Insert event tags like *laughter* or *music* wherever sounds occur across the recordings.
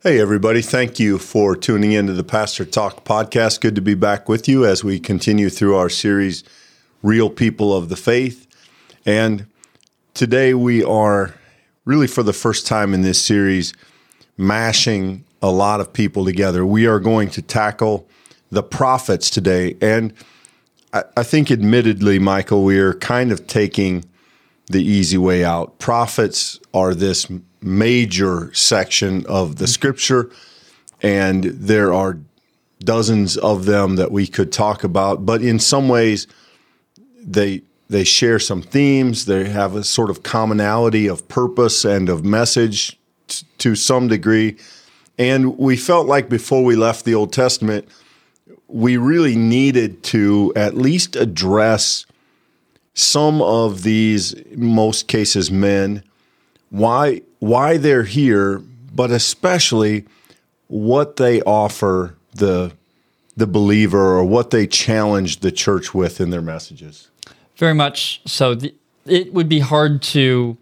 Hey, everybody. Thank you for tuning into the Pastor Talk podcast. Good to be back with you as we continue through our series, Real People of the Faith. And today we are really, for the first time in this series, mashing a lot of people together. We are going to tackle the prophets today. And I, I think, admittedly, Michael, we are kind of taking the easy way out. Prophets are this major section of the scripture, and there are dozens of them that we could talk about. But in some ways, they they share some themes. They have a sort of commonality of purpose and of message t- to some degree. And we felt like before we left the Old Testament, we really needed to at least address some of these, most cases, men, why why they're here, but especially what they offer the the believer or what they challenge the church with in their messages. Very much so. The, it would be hard to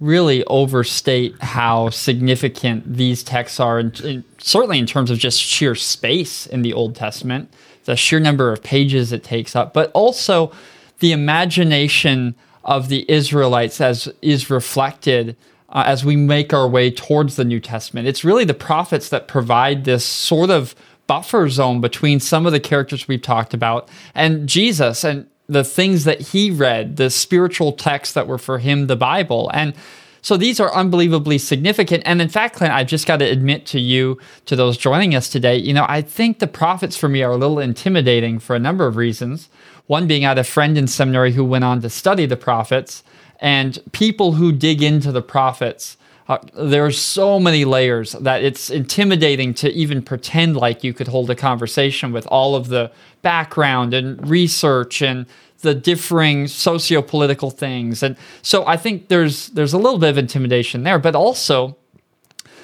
really overstate how significant these texts are, in, certainly in terms of just sheer space in the Old Testament, the sheer number of pages it takes up, but also the imagination of the Israelites as is reflected uh, as we make our way towards the New Testament. It's really the prophets that provide this sort of buffer zone between some of the characters we've talked about and Jesus and the things that he read, the spiritual texts that were for him the Bible. And so these are unbelievably significant. And in fact, Clint, I've just got to admit to you, to those joining us today, you know, I think the prophets for me are a little intimidating for a number of reasons. One being I had a friend in seminary who went on to study the prophets, and people who dig into the prophets. Uh, there's so many layers that it's intimidating to even pretend like you could hold a conversation with all of the background and research and the differing socio-political things. And so I think there's there's a little bit of intimidation there, but also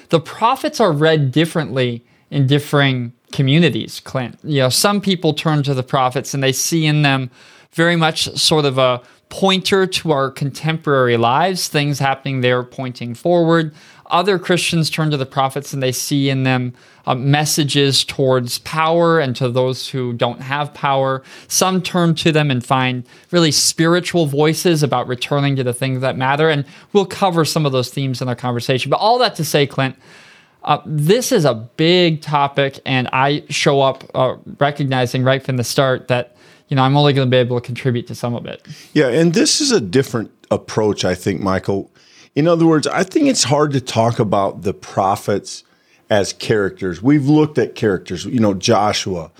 the prophets are read differently in differing communities, Clint. You know, some people turn to the prophets and they see in them very much sort of a pointer to our contemporary lives, things happening there pointing forward. Other Christians turn to the prophets and they see in them uh, messages towards power and to those who don't have power. Some turn to them and find really spiritual voices about returning to the things that matter. And we'll cover some of those themes in our conversation. But all that to say, Clint, uh, this is a big topic, and I show up uh, recognizing right from the start that you know I'm only going to be able to contribute to some of it. Yeah, and this is a different approach, I think, Michael. In other words, I think it's hard to talk about the prophets as characters. We've looked at characters, you know, Joshua,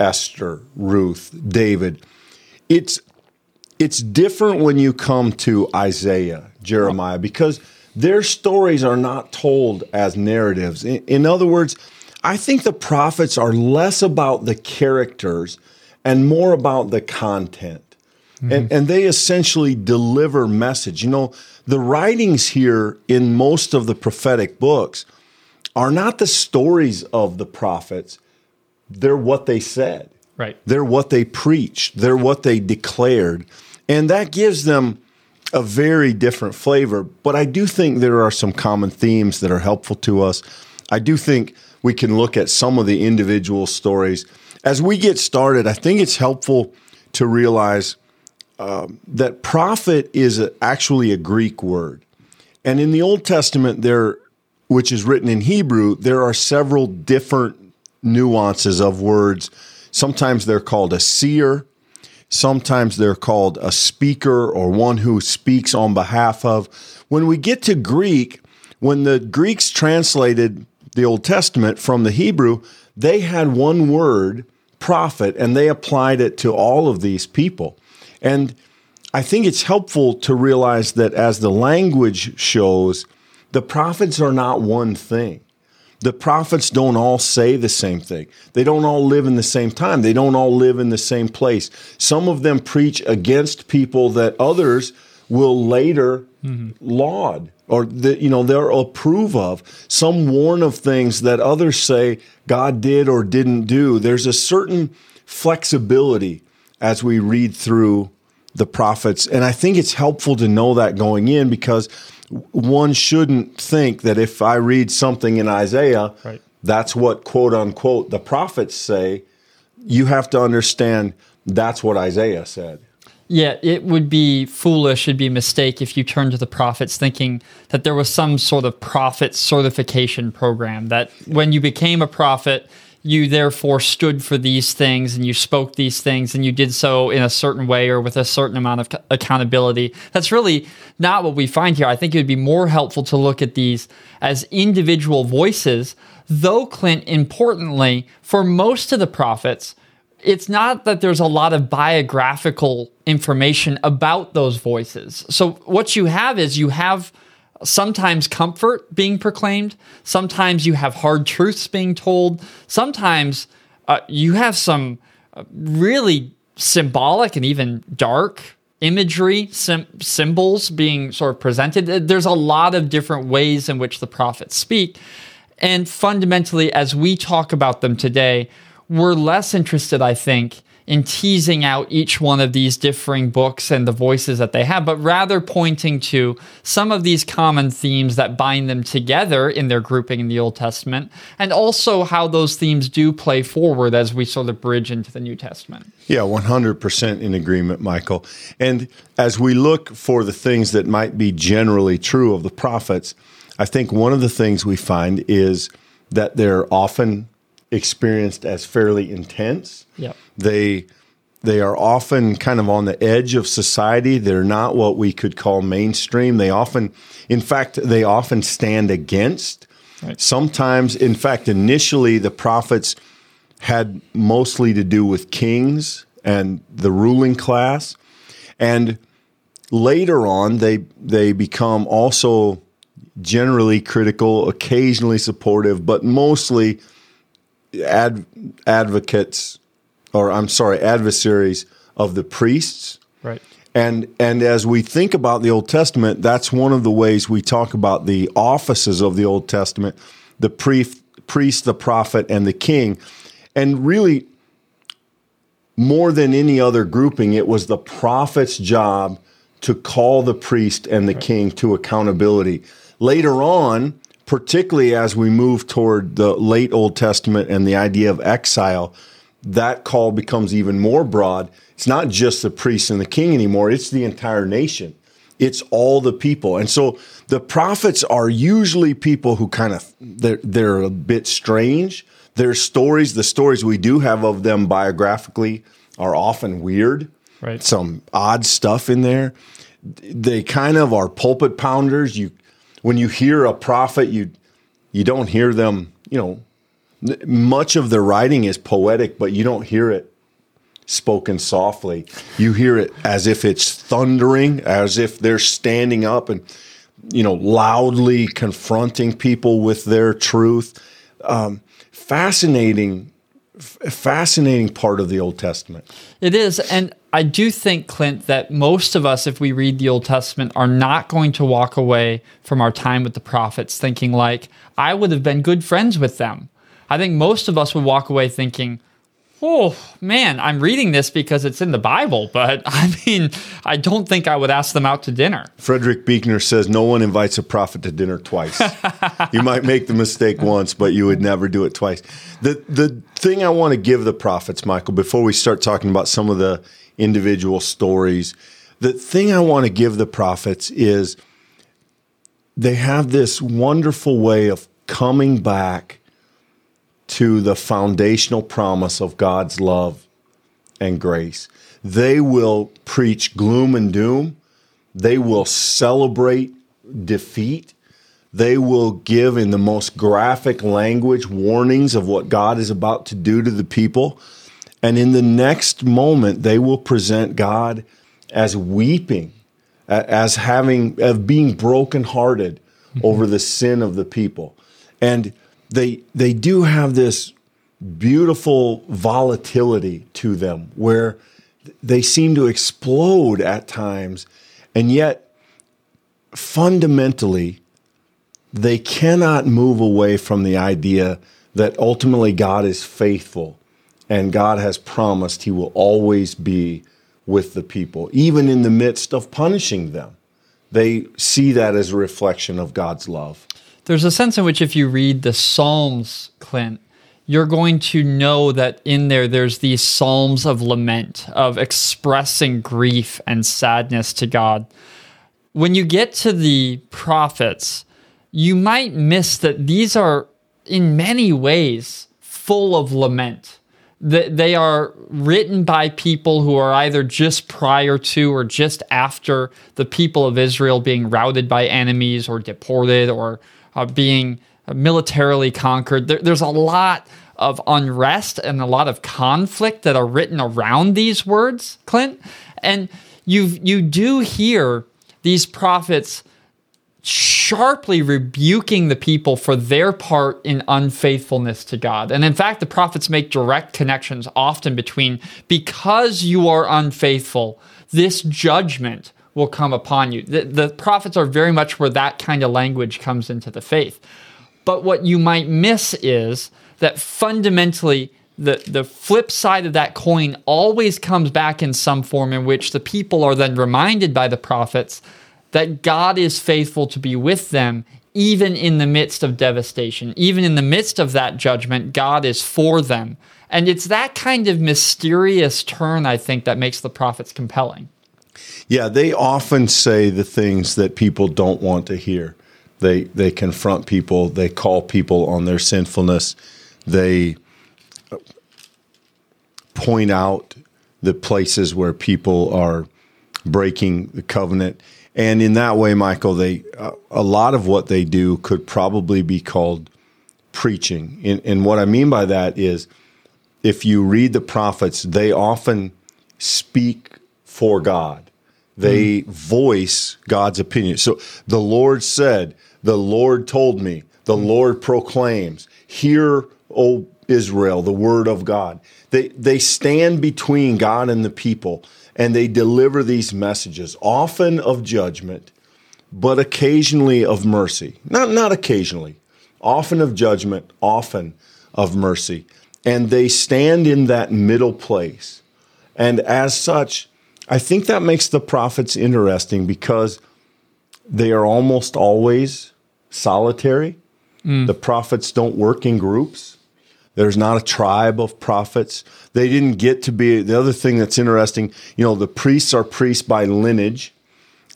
Esther, Ruth, David. It's it's different when you come to Isaiah, Jeremiah, because their stories are not told as narratives. In, in other words, I think the prophets are less about the characters and more about the content. Mm-hmm. And, and they essentially deliver message. You know, the writings here in most of the prophetic books are not the stories of the prophets, they're what they said. Right. They're what they preached, they're what they declared. And that gives them a very different flavor. But I do think there are some common themes that are helpful to us. I do think we can look at some of the individual stories. As we get started, I think it's helpful to realize um, that prophet is a, actually a Greek word. And in the Old Testament, there, which is written in Hebrew, there are several different nuances of words. Sometimes they're called a seer, Sometimes they're called a speaker or one who speaks on behalf of. When we get to Greek, when the Greeks translated the Old Testament from the Hebrew, they had one word, prophet, and they applied it to all of these people. And I think it's helpful to realize that as the language shows, the prophets are not one thing the prophets don't all say the same thing. They don't all live in the same time. They don't all live in the same place. Some of them preach against people that others will later mm-hmm. laud or that you know they'll approve of. Some warn of things that others say God did or didn't do. There's a certain flexibility as we read through the prophets, and I think it's helpful to know that going in because one shouldn't think that if I read something in Isaiah, Right. that's what quote unquote the prophets say. You have to understand that's what Isaiah said. Yeah, it would be foolish, it'd be a mistake if you turned to the prophets thinking that there was some sort of prophet certification program, that when you became a prophet, you therefore stood for these things and you spoke these things and you did so in a certain way or with a certain amount of accountability. That's really not what we find here. I think it would be more helpful to look at these as individual voices, though, Clint, importantly, for most of the prophets, it's not that there's a lot of biographical information about those voices. So what you have is you have sometimes comfort being proclaimed, sometimes you have hard truths being told, sometimes uh, you have some uh, really symbolic and even dark imagery, sim- symbols being sort of presented. There's a lot of different ways in which the prophets speak. And fundamentally, as we talk about them today, we're less interested, I think, in teasing out each one of these differing books and the voices that they have, but rather pointing to some of these common themes that bind them together in their grouping in the Old Testament, and also how those themes do play forward as we sort of bridge into the New Testament. Yeah, 100% in agreement, Michael. And as we look for the things that might be generally true of the prophets, I think one of the things we find is that they're often experienced as fairly intense. Yep. They they are often kind of on the edge of society. They're not what we could call mainstream. They often in fact they often stand against. Right. Sometimes in fact initially the prophets had mostly to do with kings and the ruling class. And later on, they they become also generally critical, occasionally supportive, but mostly ad, advocates, or I'm sorry, adversaries of the priests. Right. And and as we think about the Old Testament, that's one of the ways we talk about the offices of the Old Testament: the priest, priest, the prophet, and the king. And really, more than any other grouping, it was the prophet's job to call the priest and the king to accountability. Later on, particularly as we move toward the late Old Testament and the idea of exile, that call becomes even more broad. It's not just the priest and the king anymore, it's the entire nation. It's all the people. And so the prophets are usually people who kind of they're, they're a bit strange. Their stories, the stories we do have of them biographically are often weird. Right. Some odd stuff in there. They kind of are pulpit pounders. You when you hear a prophet, you you don't hear them, you know, much of their writing is poetic, but you don't hear it spoken softly. You hear it as if it's thundering, as if they're standing up and, you know, loudly confronting people with their truth. Um, fascinating, fascinating part of the Old Testament. It is. And I do think, Clint, that most of us, if we read the Old Testament, are not going to walk away from our time with the prophets thinking, like, I would have been good friends with them. I think most of us would walk away thinking, oh, man, I'm reading this because it's in the Bible, *laughs* but I mean, I don't think I would ask them out to dinner. Frederick Buechner says no one invites a prophet to dinner twice. *laughs* you might make the mistake once, but you would never do it twice. The the thing I want to give the prophets, Michael, before we start talking about some of the individual stories, the thing I want to give the prophets is they have this wonderful way of coming back to the foundational promise of God's love and grace. They will preach gloom and doom. They will celebrate defeat. They will give in the most graphic language warnings of what God is about to do to the people. And in the next moment, they will present God as weeping, as having, of being brokenhearted mm-hmm. over the sin of the people. And they, they do have this beautiful volatility to them where they seem to explode at times. And yet, fundamentally, they cannot move away from the idea that ultimately God is faithful and God has promised he will always be with the people, even in the midst of punishing them. they see that as a reflection of God's love. There's a sense in which if you read the Psalms, Clint, you're going to know that in there there's these psalms of lament, of expressing grief and sadness to God. When you get to the prophets, you might miss that these are in many ways full of lament. They are written by people who are either just prior to or just after the people of Israel being routed by enemies or deported or uh, being militarily conquered. There, there's a lot of unrest and a lot of conflict that are written around these words, Clint. And you you do hear these prophets sharply rebuking the people for their part in unfaithfulness to God. And in fact, the prophets make direct connections often between because you are unfaithful, this judgment will come upon you. The, the prophets are very much where that kind of language comes into the faith. But what you might miss is that fundamentally the, the flip side of that coin always comes back in some form in which the people are then reminded by the prophets that God is faithful to be with them even in the midst of devastation, even in the midst of that judgment, God is for them. And it's that kind of mysterious turn, I think, that makes the prophets compelling. Yeah, they often say the things that people don't want to hear. They they confront people, they call people on their sinfulness they point out the places where people are breaking the covenant. And in that way, Michael, they uh, a lot of what they do could probably be called preaching. And, and what I mean by that is, if you read the prophets, they often speak for God. They mm. voice God's opinion. So the Lord said, the Lord told me, the mm. Lord proclaims. Hear O Israel, the word of God. They, they stand between God and the people and they deliver these messages, often of judgment, but occasionally of mercy. Not, not occasionally, often of judgment, often of mercy. And they stand in that middle place. And as such, I think that makes the prophets interesting because they are almost always solitary. Mm. The prophets don't work in groups. There's not a tribe of prophets. They didn't get to be the other thing that's interesting. You know, the priests are priests by lineage,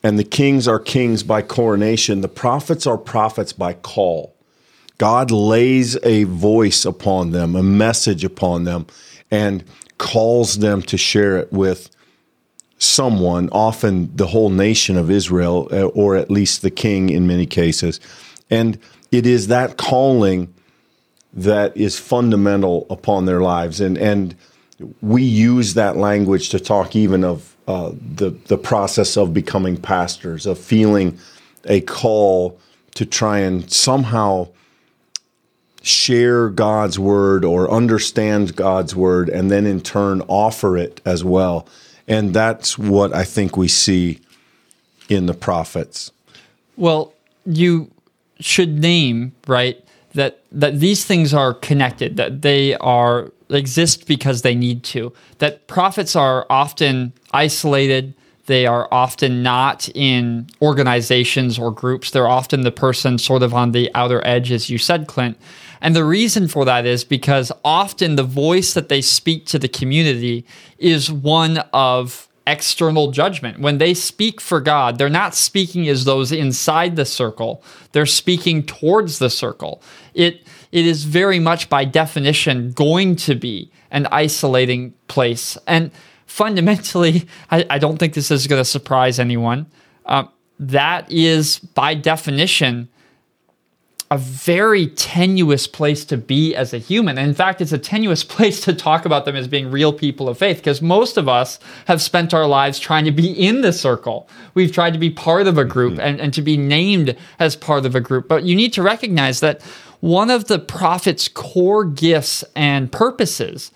and the kings are kings by coronation. The prophets are prophets by call. God lays a voice upon them, a message upon them, and calls them to share it with someone, often the whole nation of Israel, uh, or at least the king in many cases. And it is that calling that is fundamental upon their lives. And, and we use that language to talk even of uh, the, the process of becoming pastors, of feeling a call to try and somehow share God's word or understand God's word and then in turn offer it as well. And that's what I think we see in the prophets. Well, you should name, right, that that these things are connected, that they are exist because they need to. That prophets are often isolated. They are often not in organizations or groups. They're often the person sort of on the outer edge, as you said, Clint. And the reason for that is because often the voice that they speak to the community is one of external judgment. When they speak for God, they're not speaking as those inside the circle, they're speaking towards the circle. It, it is very much by definition going to be an isolating place. And fundamentally, *laughs* I, I don't think this is going to surprise anyone. Uh, that is by definition a very tenuous place to be as a human. And in fact, it's a tenuous *laughs* place to talk about them as being real people of faith because most of us have spent our lives trying to be in the circle. We've tried to be part of a group mm-hmm. and, and to be named as part of a group. But you need to recognize that one of the prophet's core gifts and purposes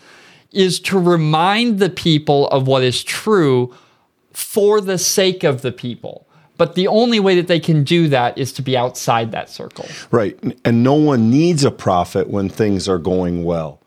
is to remind the people of what is true for the sake of the people. But the only way that they can do that is to be outside that circle. Right. And no one needs a prophet when things are going well.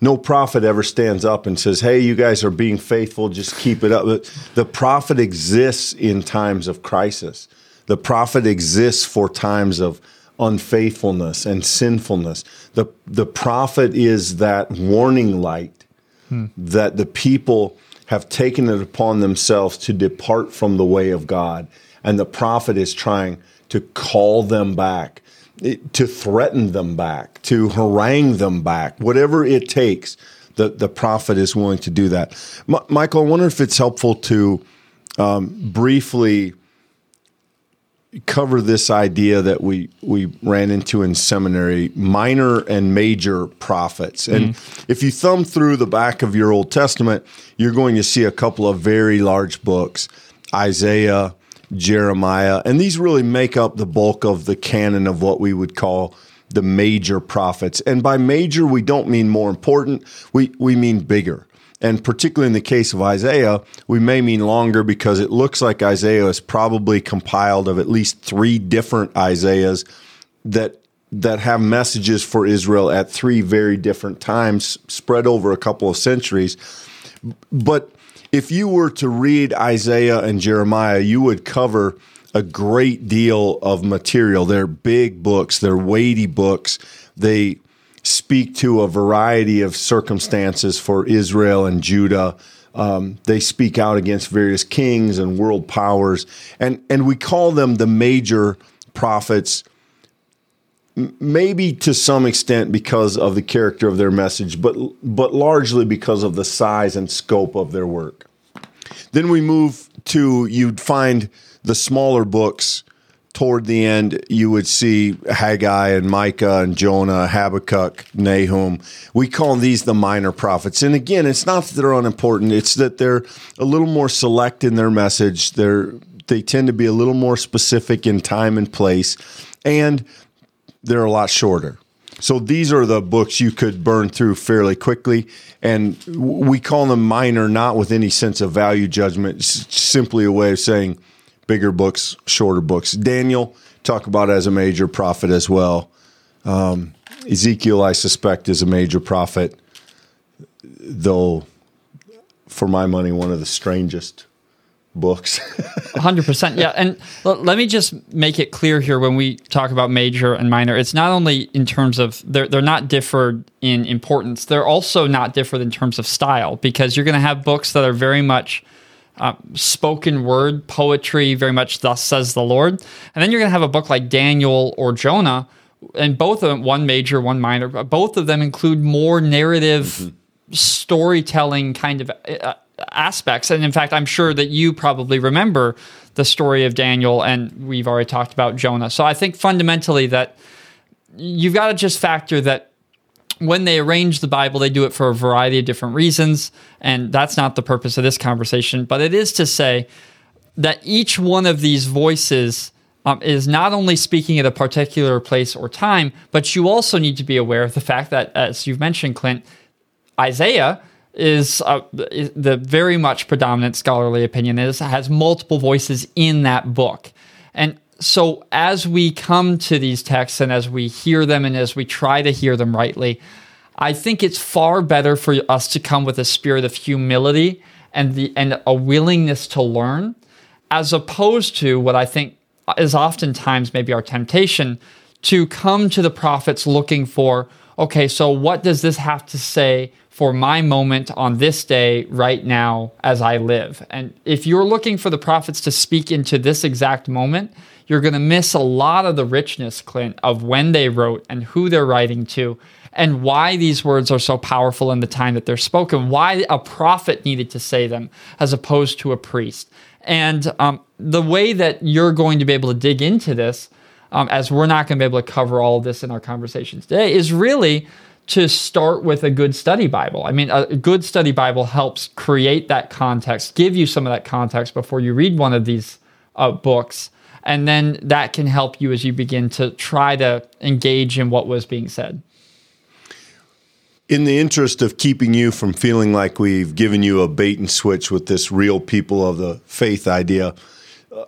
No prophet ever stands up and says, Hey, you guys are being faithful, just keep it up. The prophet exists in times of crisis. The prophet exists for times of unfaithfulness and sinfulness. The, the prophet is that warning light hmm. that the people have taken it upon themselves to depart from the way of God. And the prophet is trying to call them back, to threaten them back, to harangue them back, whatever it takes. The, the prophet is willing to do that. M- Michael, I wonder if it's helpful to um, briefly cover this idea that we we ran into in seminary minor and major prophets and mm. if you thumb through the back of your old testament you're going to see a couple of very large books isaiah jeremiah and these really make up the bulk of the canon of what we would call the major prophets. And by major we don't mean more important. We we mean bigger. And particularly in the case of Isaiah, we may mean longer because it looks like Isaiah is probably compiled of at least three different Isaiahs that that have messages for Israel at three very different times, spread over a couple of centuries. But if you were to read Isaiah and Jeremiah, you would cover a great deal of material. They're big books, they're weighty books. They speak to a variety of circumstances for Israel and Judah. Um, they speak out against various kings and world powers, and and we call them the major prophets. Maybe to some extent because of the character of their message, but but largely because of the size and scope of their work. Then we move to you'd find the smaller books toward the end, you would see Haggai and Micah and Jonah, Habakkuk, Nahum. We call these the minor prophets. And again, it's not that they're unimportant, it's that they're a little more select in their message. They're, they tend to be a little more specific in time and place, and they're a lot shorter. So these are the books you could burn through fairly quickly. And we call them minor, not with any sense of value judgment, it's simply a way of saying, bigger books, shorter books. Daniel, talk about as a major prophet as well. Um, Ezekiel, I suspect, is a major prophet, though, for my money, one of the strangest books. *laughs* 100%. Yeah. And let me just make it clear here when we talk about major and minor, it's not only in terms of they're, they're not differed in importance, they're also not differed in terms of style because you're going to have books that are very much uh, spoken word poetry, very much thus says the Lord. And then you're going to have a book like Daniel or Jonah, and both of them, one major, one minor, but both of them include more narrative mm-hmm. storytelling kind of uh, aspects. And in fact, I'm sure that you probably remember the story of Daniel, and we've already talked about Jonah. So I think fundamentally that you've got to just factor that when they arrange the Bible, they do it for a variety of different reasons. And that's not the purpose of this conversation. But it is to say that each one of these voices um, is not only speaking at a particular place or time, but you also need to be aware of the fact that, as you've mentioned, Clint, Isaiah is, uh, the very much predominant scholarly opinion is has multiple voices in that book. And so as we come to these texts and as we hear them and as we try to hear them rightly, I think it's far better for us to come with a spirit of humility and the and a willingness to learn, as opposed to what I think is oftentimes maybe our temptation to come to the prophets looking for, okay, so what does this have to say for my moment on this day right now as I live? And if you're looking for the prophets to speak into this exact moment, you're going to miss a lot of the richness, Clint, of when they wrote and who they're writing to and why these words are so powerful in the time that they're spoken, why a prophet needed to say them as opposed to a priest. And um, the way that you're going to be able to dig into this, um, as we're not going to be able to cover all of this in our conversations today, is really to start with a good study Bible. I mean, a good study Bible helps create that context, give you some of that context before you read one of these uh, books and then that can help you as you begin to try to engage in what was being said. In the interest of keeping you from feeling like we've given you a bait and switch with this real people of the faith idea,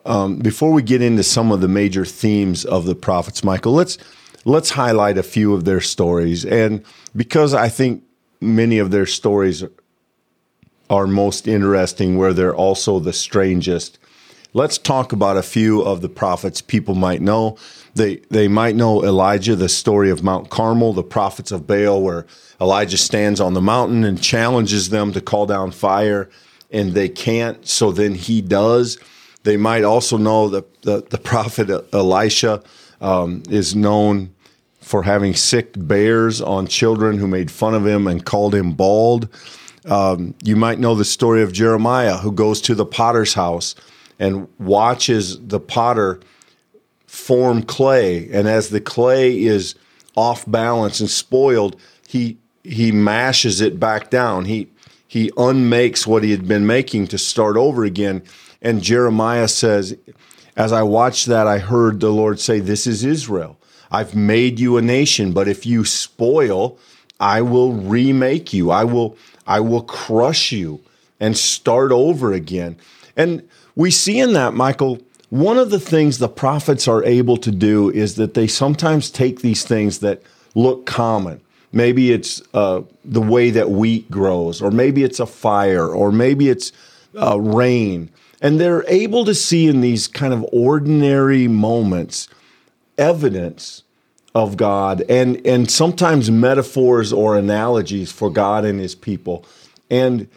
um, before we get into some of the major themes of the prophets, Michael, let's let's highlight a few of their stories. And because I think many of their stories are most interesting, where they're also the strangest, let's talk about a few of the prophets people might know. They they might know Elijah, the story of Mount Carmel, the prophets of Baal, where Elijah stands on the mountain and challenges them to call down fire, and they can't. So then he does. They might also know that the, the prophet Elisha um, is known for having sick bears on children who made fun of him and called him bald. Um, you might know the story of Jeremiah, who goes to the potter's house and watches the potter form clay. And as the clay is off balance and spoiled, he he mashes it back down. He he unmakes what he had been making to start over again. And Jeremiah says, As I watched that, I heard the Lord say, This is Israel. I've made you a nation, but if you spoil, I will remake you. I will I will crush you and start over again. And we see in that, Michael, one of the things the prophets are able to do is that they sometimes take these things that look common. Maybe it's uh, the way that wheat grows, or maybe it's a fire, or maybe it's uh, rain. And they're able to see in these kind of ordinary moments evidence of God and, and sometimes metaphors or analogies for God and his people. And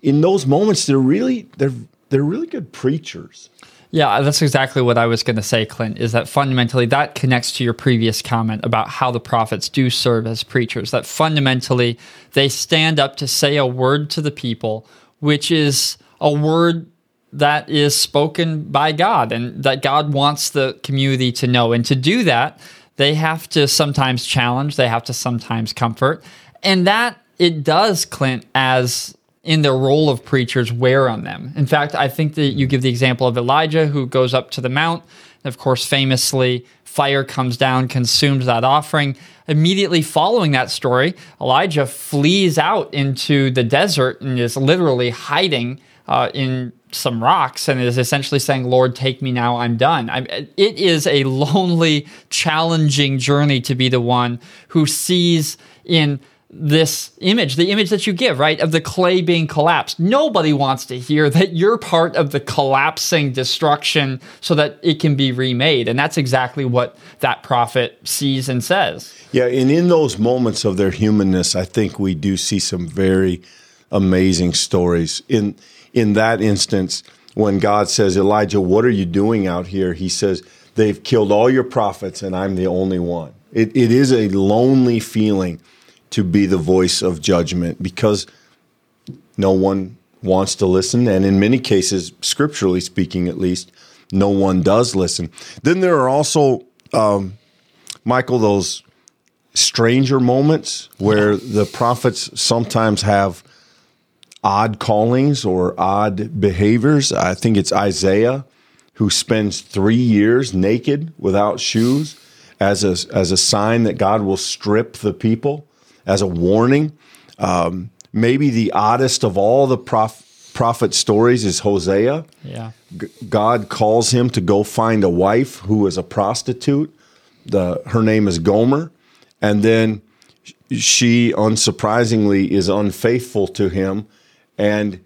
in those moments, they're really, they're, they're really good preachers. Yeah, that's exactly what I was going to say, Clint, is that fundamentally that connects to your previous comment about how the prophets do serve as preachers. That fundamentally they stand up to say a word to the people, which is a word that is spoken by God and that God wants the community to know. And to do that, they have to sometimes challenge, they have to sometimes comfort. And that it does, Clint, as in the role of preachers wear on them. In fact, I think that you give the example of Elijah who goes up to the mount. Of course, famously, fire comes down, consumes that offering. Immediately following that story, Elijah flees out into the desert and is literally hiding uh, in some rocks and is essentially saying, Lord, take me now, I'm done. I, it is a lonely, challenging journey to be the one who sees in this image, the image that you give, right, of the clay being collapsed. Nobody wants to hear that you're part of the collapsing destruction so that it can be remade. And that's exactly what that prophet sees and says. Yeah, and in those moments of their humanness, I think we do see some very amazing stories. In in that instance, when God says, Elijah, what are you doing out here? He says, They've killed all your prophets, and I'm the only one. It, it is a lonely feeling to be the voice of judgment because no one wants to listen. And in many cases, scripturally speaking, at least, no one does listen. Then there are also, um, Michael, those stranger moments where the prophets sometimes have odd callings or odd behaviors. I think it's Isaiah who spends three years naked without shoes as a, as a sign that God will strip the people as a warning. Um, maybe the oddest of all the prophet stories is Hosea. Yeah. G- God calls him to go find a wife who is a prostitute. The her name is Gomer, and then she unsurprisingly is unfaithful to him and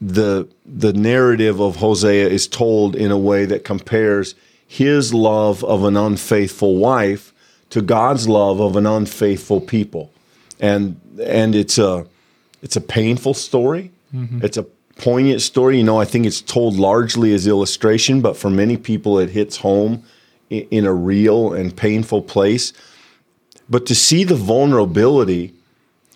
the the narrative of Hosea is told in a way that compares his love of an unfaithful wife to God's love of an unfaithful people. And and it's a it's a painful story. Mm-hmm. It's a poignant story. You know, I think it's told largely as illustration, but for many people it hits home in, in a real and painful place. But to see the vulnerability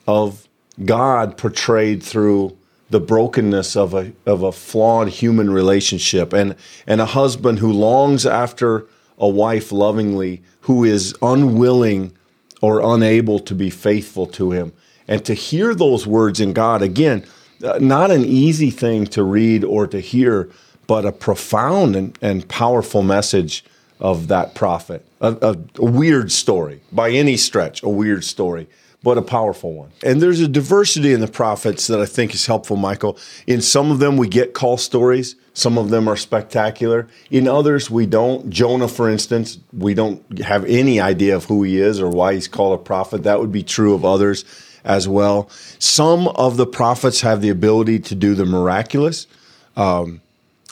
of God portrayed through the brokenness of a of a flawed human relationship and and a husband who longs after a wife lovingly who is unwilling or unable to be faithful to him. And to hear those words in God, again, uh, not an easy thing to read or to hear, but a profound and, and powerful message of that prophet. A, a, a weird story, by any stretch, a weird story but a powerful one. And there's a diversity in the prophets that I think is helpful, Michael. In some of them, we get call stories. Some of them are spectacular. In others, we don't. Jonah, for instance, we don't have any idea of who he is or why he's called a prophet. That would be true of others as well. Some of the prophets have the ability to do the miraculous. Um,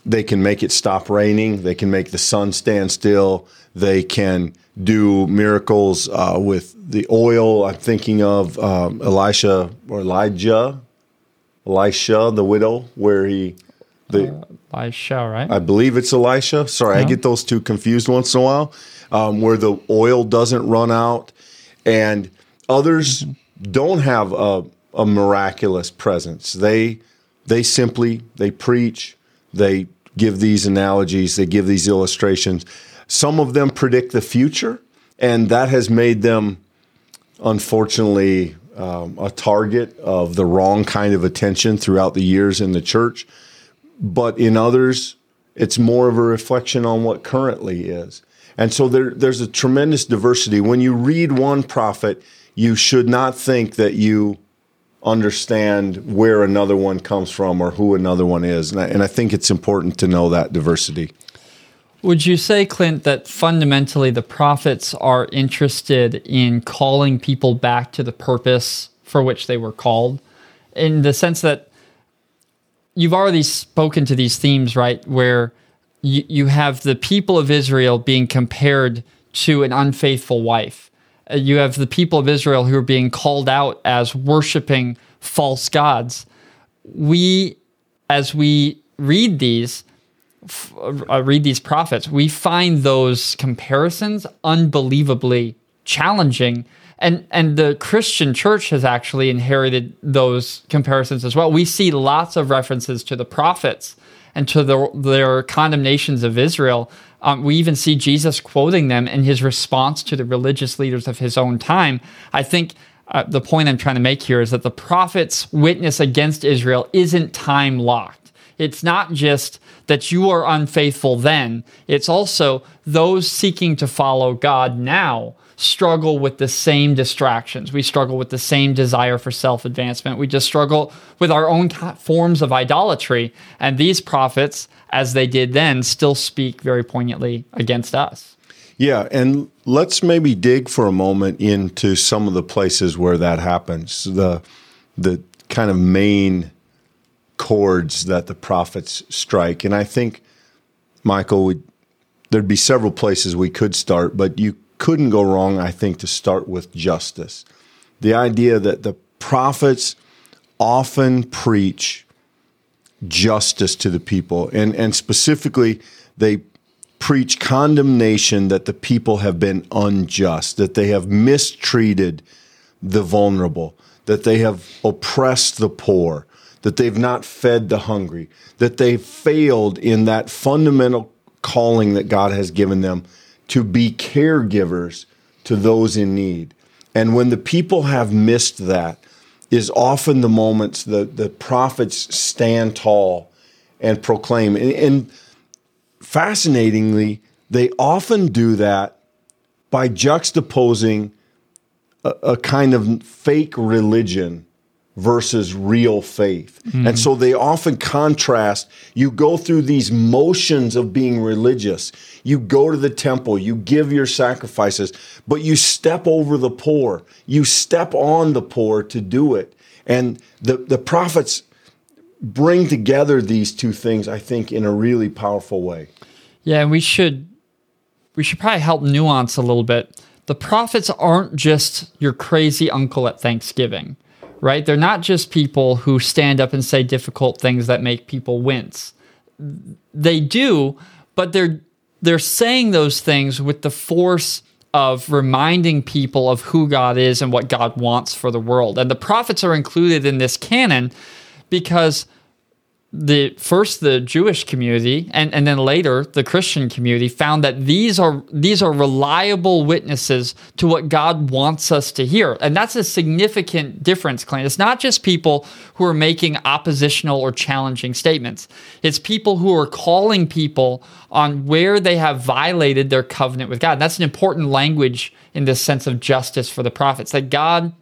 they can make it stop raining. They can make the sun stand still. They can do miracles uh, with the oil. I'm thinking of um, Elisha or Elijah, Elisha, the widow, where he, the uh, Elisha, right? I believe it's Elisha. Sorry, I get those two confused once in a while. Um, where the oil doesn't run out, and others mm-hmm. don't have a, a miraculous presence. They they simply they preach, they give these analogies, they give these illustrations. Some of them predict the future, and that has made them, unfortunately, um, a target of the wrong kind of attention throughout the years in the church. But in others, it's more of a reflection on what currently is. And so there, there's a tremendous diversity. When you read one prophet, you should not think that you understand where another one comes from or who another one is. And I, and I think it's important to know that diversity. Would you say, Clint, that fundamentally the prophets are interested in calling people back to the purpose for which they were called? In the sense that you've already spoken to these themes, right? Where you, you have the people of Israel being compared to an unfaithful wife uh, you have the people of Israel who are being called out as worshiping false gods. We, as we read these, uh, read these prophets, we find those comparisons unbelievably challenging. And, and the Christian church has actually inherited those comparisons as well. We see lots of references to the prophets and to the, their condemnations of Israel um, we even see Jesus quoting them in his response to the religious leaders of his own time. I think uh, the point I'm trying to make here is that the prophet's witness against Israel isn't time locked. It's not just that you are unfaithful then, it's also those seeking to follow God now struggle with the same distractions. We struggle with the same desire for self advancement. We just struggle with our own forms of idolatry. And these prophets, as they did then, still speak very poignantly against us. Yeah, and let's maybe dig for a moment into some of the places where that happens. The the kind of main chords that the prophets strike, and I think Michael would there'd be several places we could start, but you couldn't go wrong, I think, to start with justice. The idea that the prophets often preach justice to the people, and, and specifically, they preach condemnation that the people have been unjust, that they have mistreated the vulnerable, that they have oppressed the poor, that they've not fed the hungry, that they've failed in that fundamental calling that God has given them to be caregivers to those in need. And when the people have missed that, is often the moments that the prophets stand tall and proclaim. And, and fascinatingly, they often do that by juxtaposing a, a kind of fake religion versus real faith. Mm-hmm. And so they often contrast. You go through these motions of being religious. You go to the temple, you give your sacrifices, but you step over the poor. You step on the poor to do it. And the, the prophets bring together these two things, I think, in a really powerful way. Yeah, and we should we should probably help nuance a little bit. The prophets aren't just your crazy uncle at Thanksgiving right? They're not just people who stand up and say difficult things that make people wince. They do, but they're they're saying those things with the force of reminding people of who God is and what God wants for the world. And the prophets are included in this canon because the first the Jewish community and, and then later the Christian community found that these are these are reliable witnesses to what God wants us to hear. And that's a significant difference, Clint. It's not just people who are making oppositional or challenging statements. It's people who are calling people on where they have violated their covenant with God. And that's an important language in this sense of justice for the prophets. That God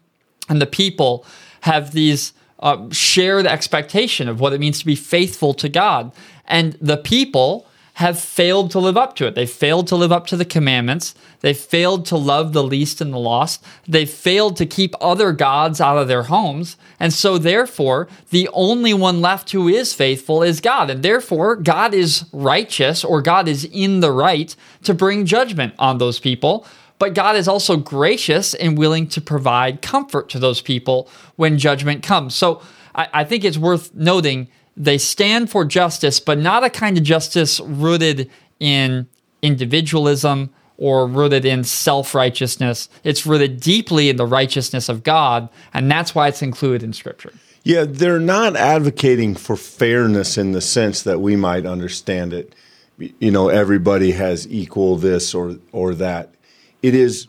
and the people have these uh, share the expectation of what it means to be faithful to God. And the people have failed to live up to it. They failed to live up to the commandments. They failed to love the least and the lost. They failed to keep other gods out of their homes. And so, therefore, the only one left who is faithful is God. And therefore, God is righteous or God is in the right to bring judgment on those people. But God is also gracious and willing to provide comfort to those people when judgment comes. So, I, I think it's worth noting they stand for justice, but not a kind of justice rooted in individualism or rooted in self righteousness. It's rooted deeply in the righteousness of God, and that's why it's included in Scripture. Yeah, they're not advocating for fairness in the sense that we might understand it. You know, everybody has equal this or or that. It is,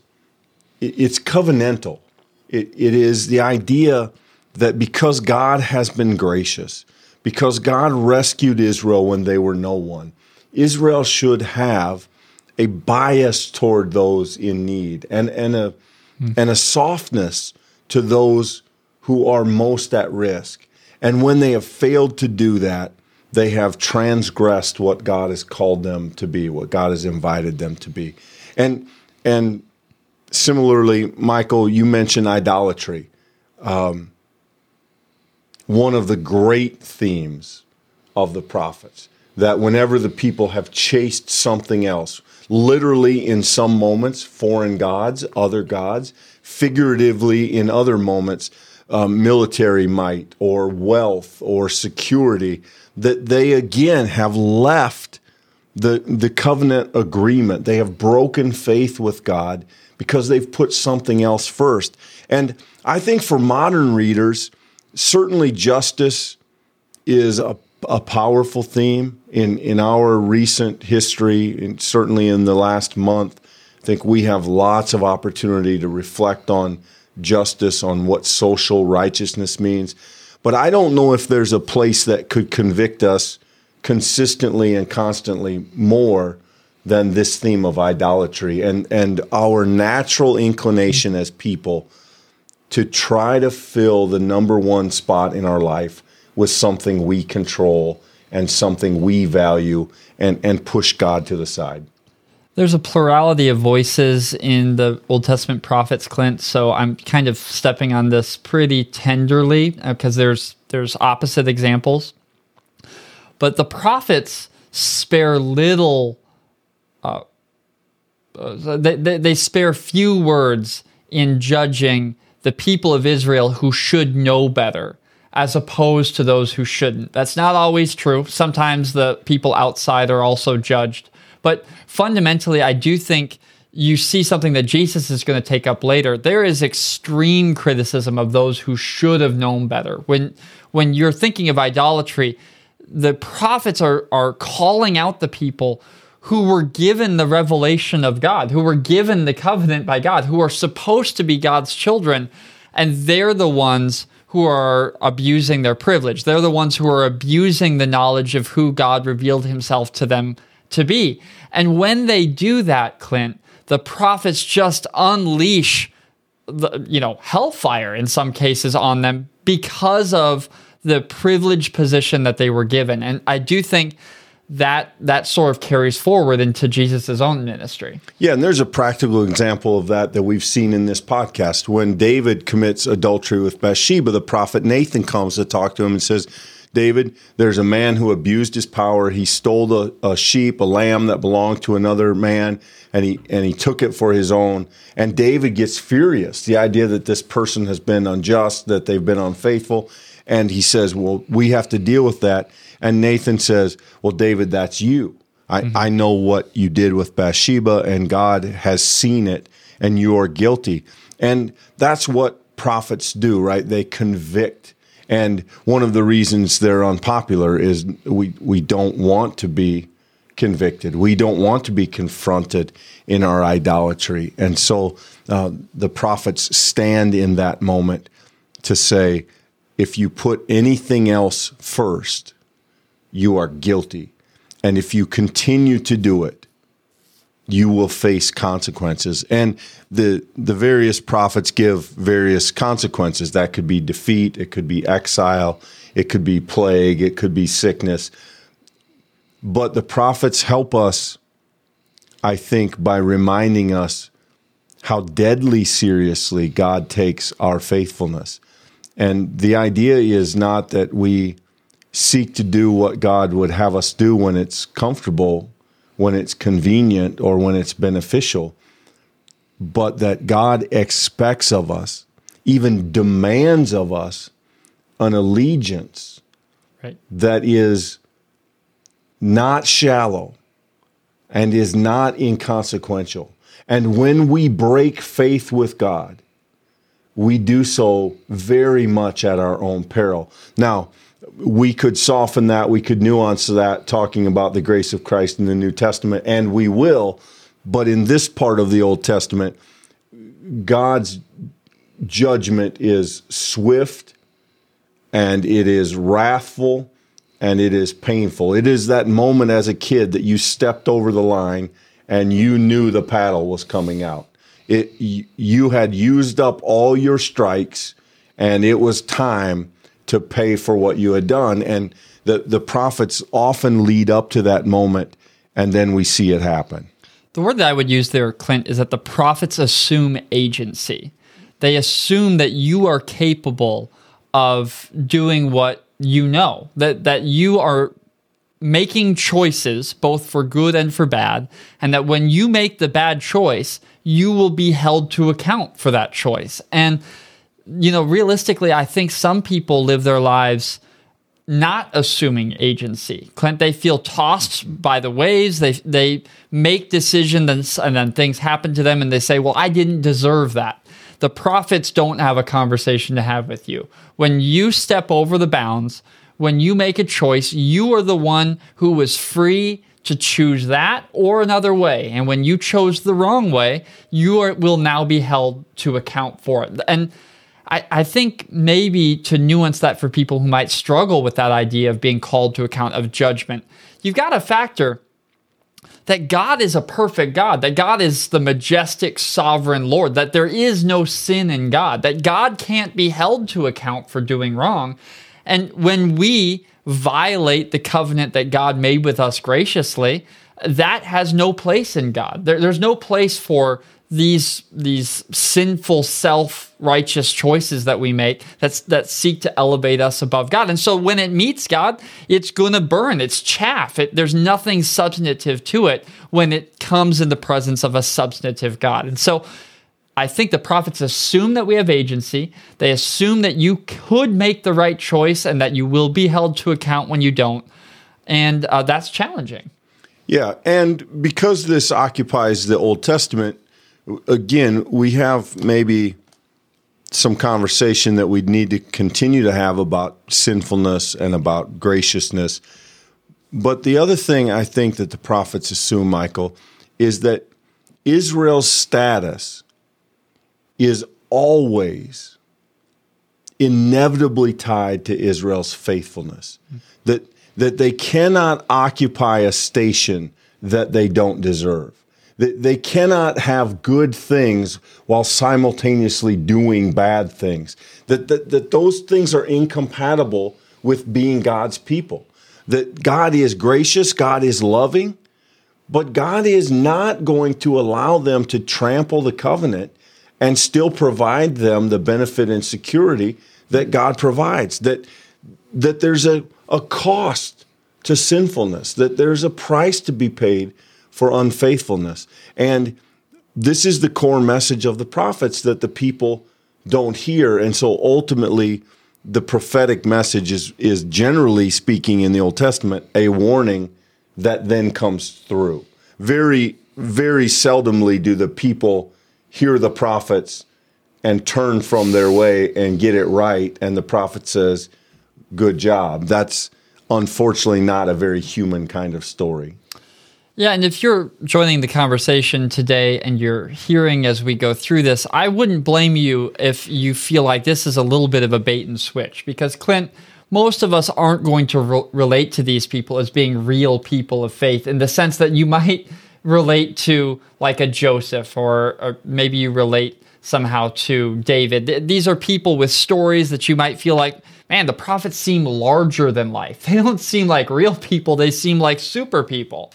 it's covenantal. It, it is the idea that because God has been gracious, because God rescued Israel when they were no one. Israel should have a bias toward those in need and, and, a, mm. and a softness to those who are most at risk. And when they have failed to do that, they have transgressed what God has called them to be, what God has invited them to be. And, and similarly, Michael, you mentioned idolatry. Um, one of the great themes of the prophets that whenever the people have chased something else, literally in some moments, foreign gods, other gods, figuratively in other moments, um, military might or wealth or security, that they again have left the, the covenant agreement. They have broken faith with God because they've put something else first. And I think for modern readers, certainly justice is a, a powerful theme in, in our recent history, and certainly in the last month. I think we have lots of opportunity to reflect on justice, on what social righteousness means. But I don't know if there's a place that could convict us consistently and constantly more than this theme of idolatry and, and our natural inclination as people to try to fill the number one spot in our life with something we control and something we value and, and push God to the side. There's a plurality of voices in the Old Testament prophets, Clint. So I'm kind of stepping on this pretty tenderly because uh, there's there's opposite examples. But the prophets spare little. Uh, uh, they, they, they spare few words in judging the people of Israel who should know better as opposed to those who shouldn't. That's not always true. Sometimes the people outside are also judged. But fundamentally, I do think you see something that Jesus is going to take up later. There is extreme criticism of those who should have known better. When when you're thinking of idolatry, the prophets are are calling out the people who were given the revelation of God, who were given the covenant by God, who are supposed to be God's children, and they're the ones who are abusing their privilege. They're the ones who are abusing the knowledge of who God revealed himself to them to be. And when they do that, Clint, the prophets just unleash the, you know, hellfire in some cases on them because of the privileged position that they were given. And I do think that that sort of carries forward into Jesus' own ministry. Yeah, and there's a practical example of that that we've seen in this podcast. When David commits adultery with Bathsheba, the prophet Nathan comes to talk to him and says, David, there's a man who abused his power. He stole a, a, sheep, a lamb that belonged to another man, and he and he took it for his own. And David gets furious. The idea that this person has been unjust, that they've been unfaithful, and he says, "Well, we have to deal with that." And Nathan says, Well, David, that's you. I, mm-hmm. I know what you did with Bathsheba, and God has seen it, and you are guilty. And that's what prophets do, right? They convict. And one of the reasons they're unpopular is we, we don't want to be convicted. We don't want to be confronted in our idolatry. And so uh, the prophets stand in that moment to say, if you put anything else first, you are guilty. And if you continue to do it, you will face consequences. And the the various prophets give various consequences. That could be defeat, it could be exile, it could be plague, it could be sickness. But the prophets help us, I think, by reminding us how deadly seriously God takes our faithfulness. And the idea is not that we seek to do what God would have us do when it's comfortable, when it's convenient, or when it's beneficial, but that God expects of us, even demands of us, an allegiance Right. that is not shallow and is not inconsequential. And when we break faith with God, we do so very much at our own peril. Now, we could soften that, we could nuance that, talking about the grace of Christ in the New Testament, and we will. But in this part of the Old Testament, God's judgment is swift and it is wrathful and it is painful. It is that moment as a kid that you stepped over the line and you knew the paddle was coming out. It you had used up all your strikes and it was time to pay for what you had done and the the prophets often lead up to that moment and then we see it happen. The word that I would use there, Clint, is that the prophets assume agency. They assume that you are capable of doing what you know, that, that you are making choices both for good and for bad, and that when you make the bad choice, you will be held to account for that choice. And, you know, realistically, I think some people live their lives not assuming agency. Clint, they feel tossed by the waves. They they make decisions and then things happen to them and they say, "Well, I didn't deserve that." The prophets don't have a conversation to have with you. When you step over the bounds, when you make a choice, you are the one who was free to choose that or another way. And when you chose the wrong way, you are, will now be held to account for it. And I, I think maybe to nuance that for people who might struggle with that idea of being called to account of judgment, you've got to factor that God is a perfect God, that God is the majestic sovereign Lord, that there is no sin in God, that God can't be held to account for doing wrong. And when we violate the covenant that God made with us graciously, that has no place in God. There, there's no place for these these sinful self righteous choices that we make that's that seek to elevate us above God. And so when it meets God, it's going to burn. It's chaff. It, there's nothing substantive to it when it comes in the presence of a substantive God. And so I think the prophets assume that we have agency. They assume that you could make the right choice and that you will be held to account when you don't. And uh, that's challenging. Yeah. And because this occupies the Old Testament, again, we have maybe some conversation that we need to continue to have about sinfulness and about graciousness. But the other thing I think that the prophets assume, Michael, is that Israel's status is always inevitably tied to Israel's faithfulness. That that they cannot occupy a station that they don't deserve. That they cannot have good things while simultaneously doing bad things. That, that, that those things are incompatible with being God's people. That God is gracious, God is loving, but God is not going to allow them to trample the covenant and still provide them the benefit and security that God provides. That, that there's a, a cost to sinfulness, that there's a price to be paid for unfaithfulness. And this is the core message of the prophets that the people don't hear. And so ultimately, the prophetic message is, is generally speaking in the Old Testament a warning that then comes through. Very, very seldomly do the people hear the prophets and turn from their way and get it right. And the prophet says, Good job. That's unfortunately not a very human kind of story. Yeah, and if you're joining the conversation today and you're hearing as we go through this, I wouldn't blame you if you feel like this is a little bit of a bait and switch because Clint, most of us aren't going to re- relate to these people as being real people of faith in the sense that you might relate to like a Joseph or, or maybe you relate somehow to David. These are people with stories that you might feel like, man, the prophets seem larger than life. *laughs* They don't seem like real people, they seem like super people.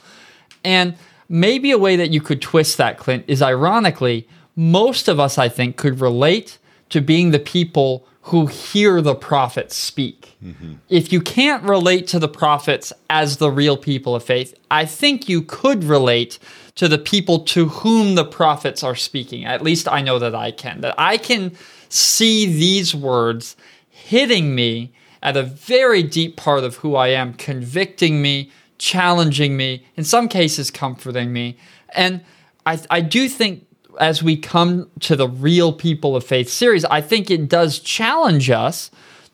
And maybe a way that you could twist that, Clint, is ironically, most of us, I think, could relate to being the people who hear the prophets speak. Mm-hmm. If you can't relate to the prophets as the real people of faith, I think you could relate to the people to whom the prophets are speaking. At least I know that I can. That I can see these words hitting me at a very deep part of who I am, convicting me, challenging me, in some cases, comforting me. And I, I do think as we come to the Real People of Faith series, I think it does challenge us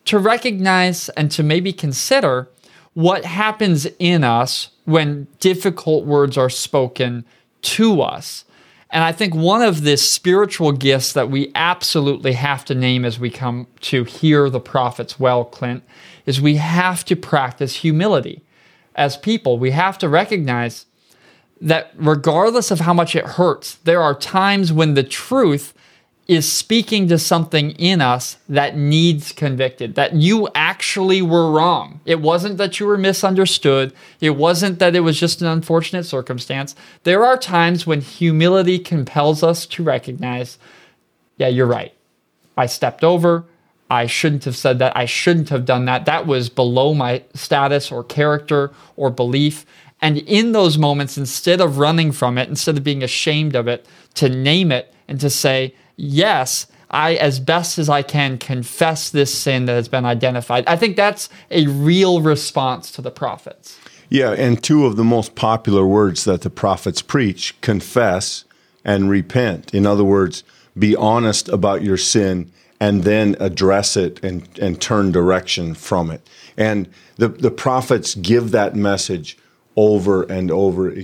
to recognize and to maybe consider what happens in us when difficult words are spoken to us. And I think one of the spiritual gifts that we absolutely have to name as we come to hear the prophets well, Clint, is we have to practice humility as people. We have to recognize that regardless of how much it hurts, there are times when the truth is speaking to something in us that needs convicted, that you actually were wrong. It wasn't that you were misunderstood. It wasn't that it was just an unfortunate circumstance. There are times when humility compels us to recognize, yeah, you're right. I stepped over. I shouldn't have said that. I shouldn't have done that. That was below my status or character or belief. And in those moments, instead of running from it, instead of being ashamed of it, to name it and to say, yes, I, as best as I can, confess this sin that has been identified. I think that's a real response to the prophets. Yeah, and two of the most popular words that the prophets preach confess and repent. In other words, be honest about your sin and then address it and, and turn direction from it. And the, the prophets give that message over and over.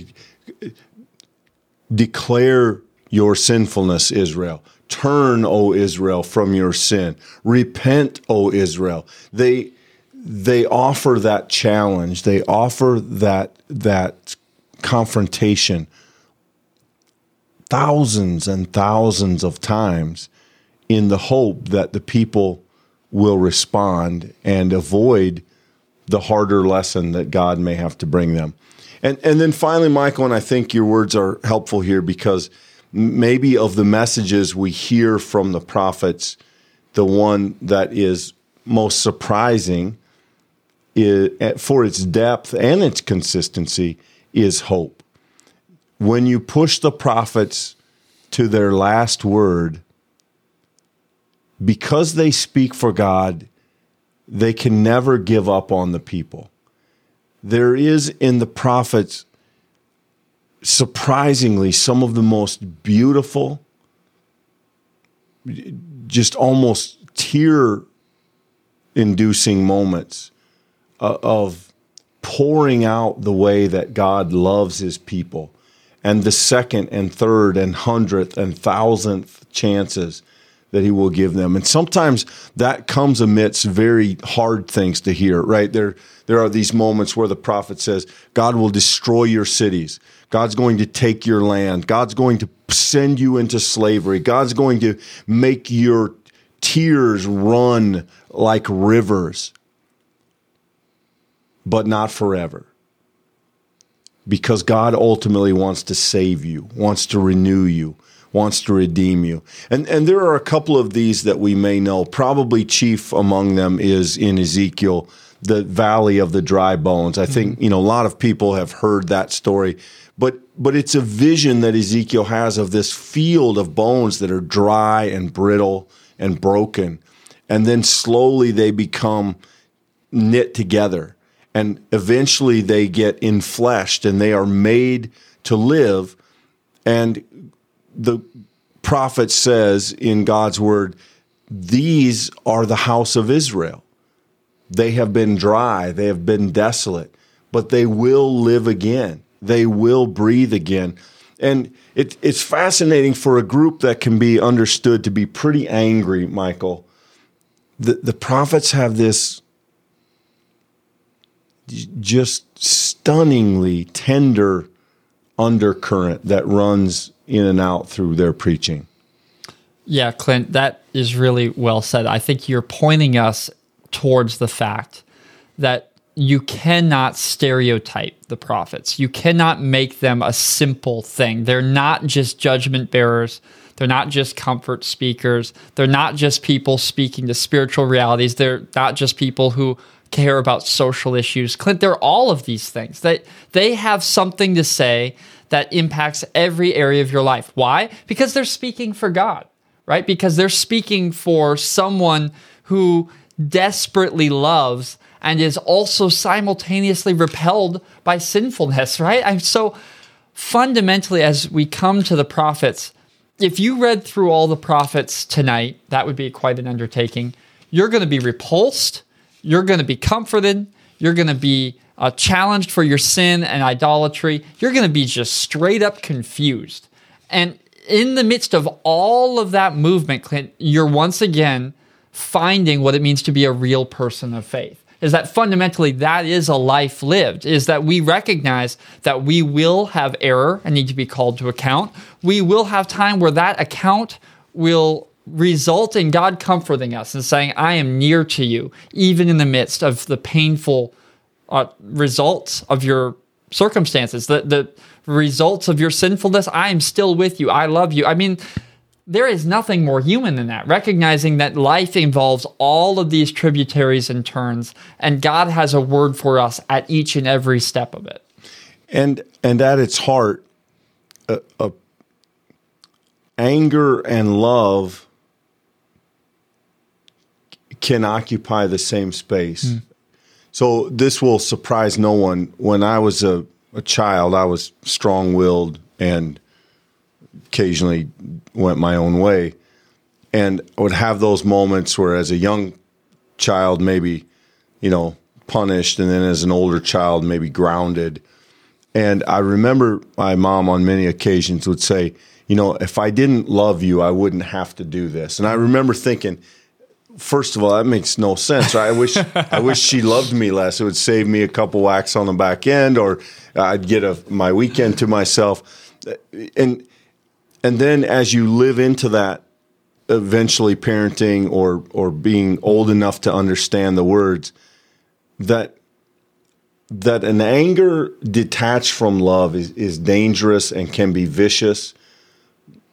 Declare your sinfulness, Israel. Turn, O Israel, from your sin. Repent, O Israel. They they offer that challenge. They offer that that confrontation thousands and thousands of times in the hope that the people will respond and avoid the harder lesson that God may have to bring them. And and then finally Michael and I think your words are helpful here because maybe of the messages we hear from the prophets, the one that is most surprising is, eh, for its depth and its consistency is hope. When you push the prophets to their last word, because they speak for God, they can never give up on the people. There is in the prophets surprisingly some of the most beautiful, just almost tear inducing moments uh, of pouring out the way that God loves his people and the second and third and hundredth and thousandth chances that he will give them. And sometimes that comes amidst very hard things to hear, right? There, there are these moments where the prophet says, God will destroy your cities. God's going to take your land. God's going to send you into slavery. God's going to make your tears run like rivers, but not forever. Because God ultimately wants to save you, wants to renew you, wants to redeem you. And and there are a couple of these that we may know. Probably chief among them is in Ezekiel, the valley of the dry bones. I think, mm-hmm. you know, a lot of people have heard that story. But but it's a vision that Ezekiel has of this field of bones that are dry and brittle and broken. And then slowly they become knit together. And eventually they get infleshed and they are made to live. And the prophet says in God's word, these are the house of Israel. They have been dry, they have been desolate, but they will live again. They will breathe again. And it, it's fascinating for a group that can be understood to be pretty angry, Michael. The, the prophets have this just stunningly tender undercurrent that runs in and out through their preaching. Yeah, Clint, that is really well said. I think you're pointing us towards the fact that you cannot stereotype the prophets. You cannot make them a simple thing. They're not just judgment bearers. They're not just comfort speakers. They're not just people speaking to spiritual realities. They're not just people who care about social issues. Clint, they're all of these things. They, they have something to say that impacts every area of your life. Why? Because they're speaking for God right? Because they're speaking for someone who desperately loves and is also simultaneously repelled by sinfulness, *laughs* right? I'm so fundamentally, as we come to the prophets, if you read through all the prophets tonight, that would be quite an undertaking. You're going to be repulsed, you're going to be comforted, you're going to be uh, challenged for your sin and idolatry, you're going to be just straight up confused. And in the midst of all of that movement, Clint, you're once again finding what it means to be a real person of faith. Is that fundamentally that is a life lived, is that we recognize that we will have error and need to be called to account. We will have time where that account will result in God comforting us and saying, I am near to you, even in the midst of the painful uh, results of your circumstances. The, the results of your sinfulness, I am still with you. I love you. I mean, there is nothing more human than that. Recognizing that life involves all of these tributaries and turns, and God has a word for us at each and every step of it. And and at its heart, uh, anger and love can occupy the same space. Mm. So this will surprise no one. When I was a a child, I was strong willed and occasionally went my own way. And I would have those moments where, as a young child, maybe, you know, punished, and then as an older child, maybe grounded. And I remember my mom on many occasions would say, you know, if I didn't love you, I wouldn't have to do this. And I remember thinking, first of all, that makes no sense. I wish I wish she loved me less. It would save me a couple whacks on the back end, or I'd get a my weekend to myself. And and then as you live into that, eventually parenting or or being old enough to understand the words, that that an anger detached from love is, is dangerous and can be vicious,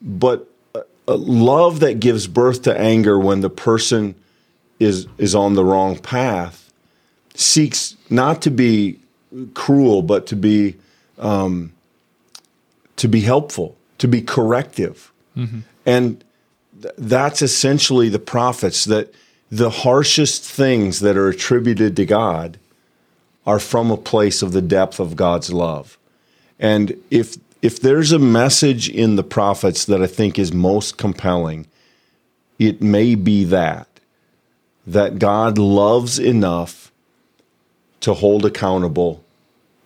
but love that gives birth to anger when the person is is on the wrong path seeks not to be cruel but to be um, to be helpful to be corrective mm-hmm. and th- that's essentially the prophets that the harshest things that are attributed to God are from a place of the depth of God's love and if if there's a message in the prophets that I think is most compelling, it may be that that God loves enough to hold accountable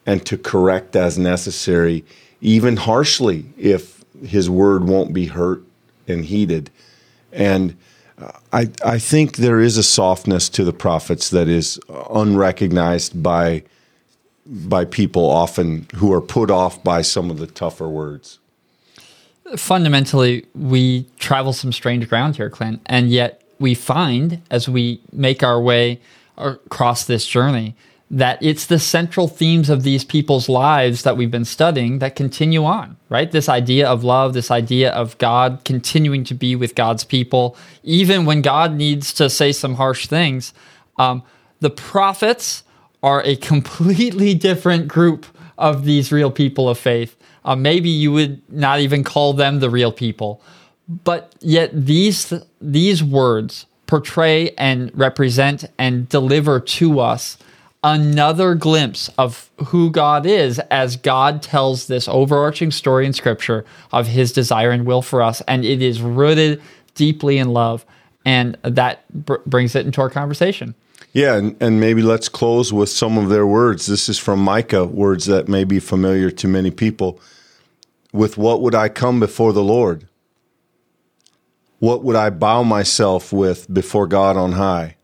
and to correct as necessary, even harshly if his word won't be hurt and heeded. And uh, I, I think there is a softness to the prophets that is unrecognized by by people often who are put off by some of the tougher words. Fundamentally, we travel some strange ground here, Clint, and yet we find as we make our way across this journey that it's the central themes of these people's lives that we've been studying that continue on, right? This idea of love, this idea of God continuing to be with God's people, even when God needs to say some harsh things. Um, the prophets are a completely different group of these real people of faith. Uh, maybe you would not even call them the real people, but yet these these words portray and represent and deliver to us another glimpse of who God is as God tells this overarching story in Scripture of His desire and will for us, and it is rooted deeply in love, and that br- brings it into our conversation. Yeah, and, and, maybe let's close with some of their words. This is from Micah, words that may be familiar to many people. With what would I come before the Lord? What would I bow myself with before God on high?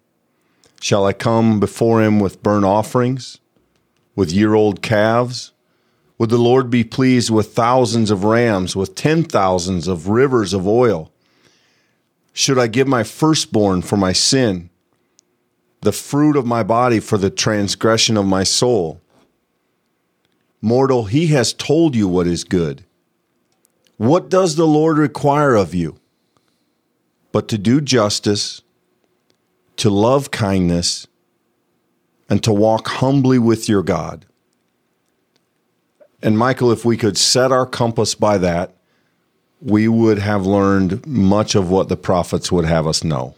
Shall I come before him with burnt offerings, with year old calves? Would the Lord be pleased with thousands of rams, with ten thousands of rivers of oil? Should I give my firstborn for my sin, the fruit of my body for the transgression of my soul? Mortal, he has told you what is good. What does the Lord require of you? But to do justice, to love kindness, and to walk humbly with your God. And Michael, if we could set our compass by that, we would have learned much of what the prophets would have us know.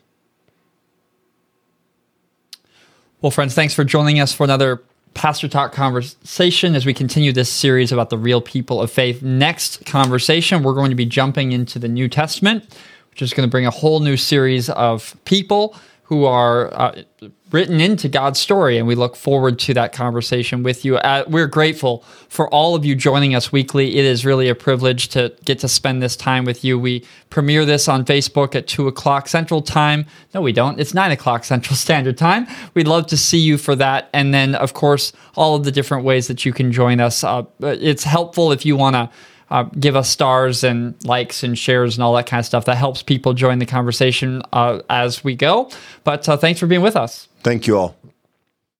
Well, friends, thanks for joining us for another Pastor Talk conversation as we continue this series about the real people of faith. Next conversation, we're going to be jumping into the New Testament, which is going to bring a whole new series of people who are uh, written into God's story. And we look forward to that conversation with you. Uh, we're grateful for all of you joining us weekly. It is really a privilege to get to spend this time with you. We premiere this on Facebook at 2 o'clock Central Time. No, we don't. It's 9 o'clock Central *laughs* Standard Time. We'd love to see you for that. And then, of course, all of the different ways that you can join us. Uh, it's helpful if you want to uh, give us stars and likes and shares and all that kind of stuff. That helps people join the conversation uh, as we go. But uh, thanks for being with us. Thank you all.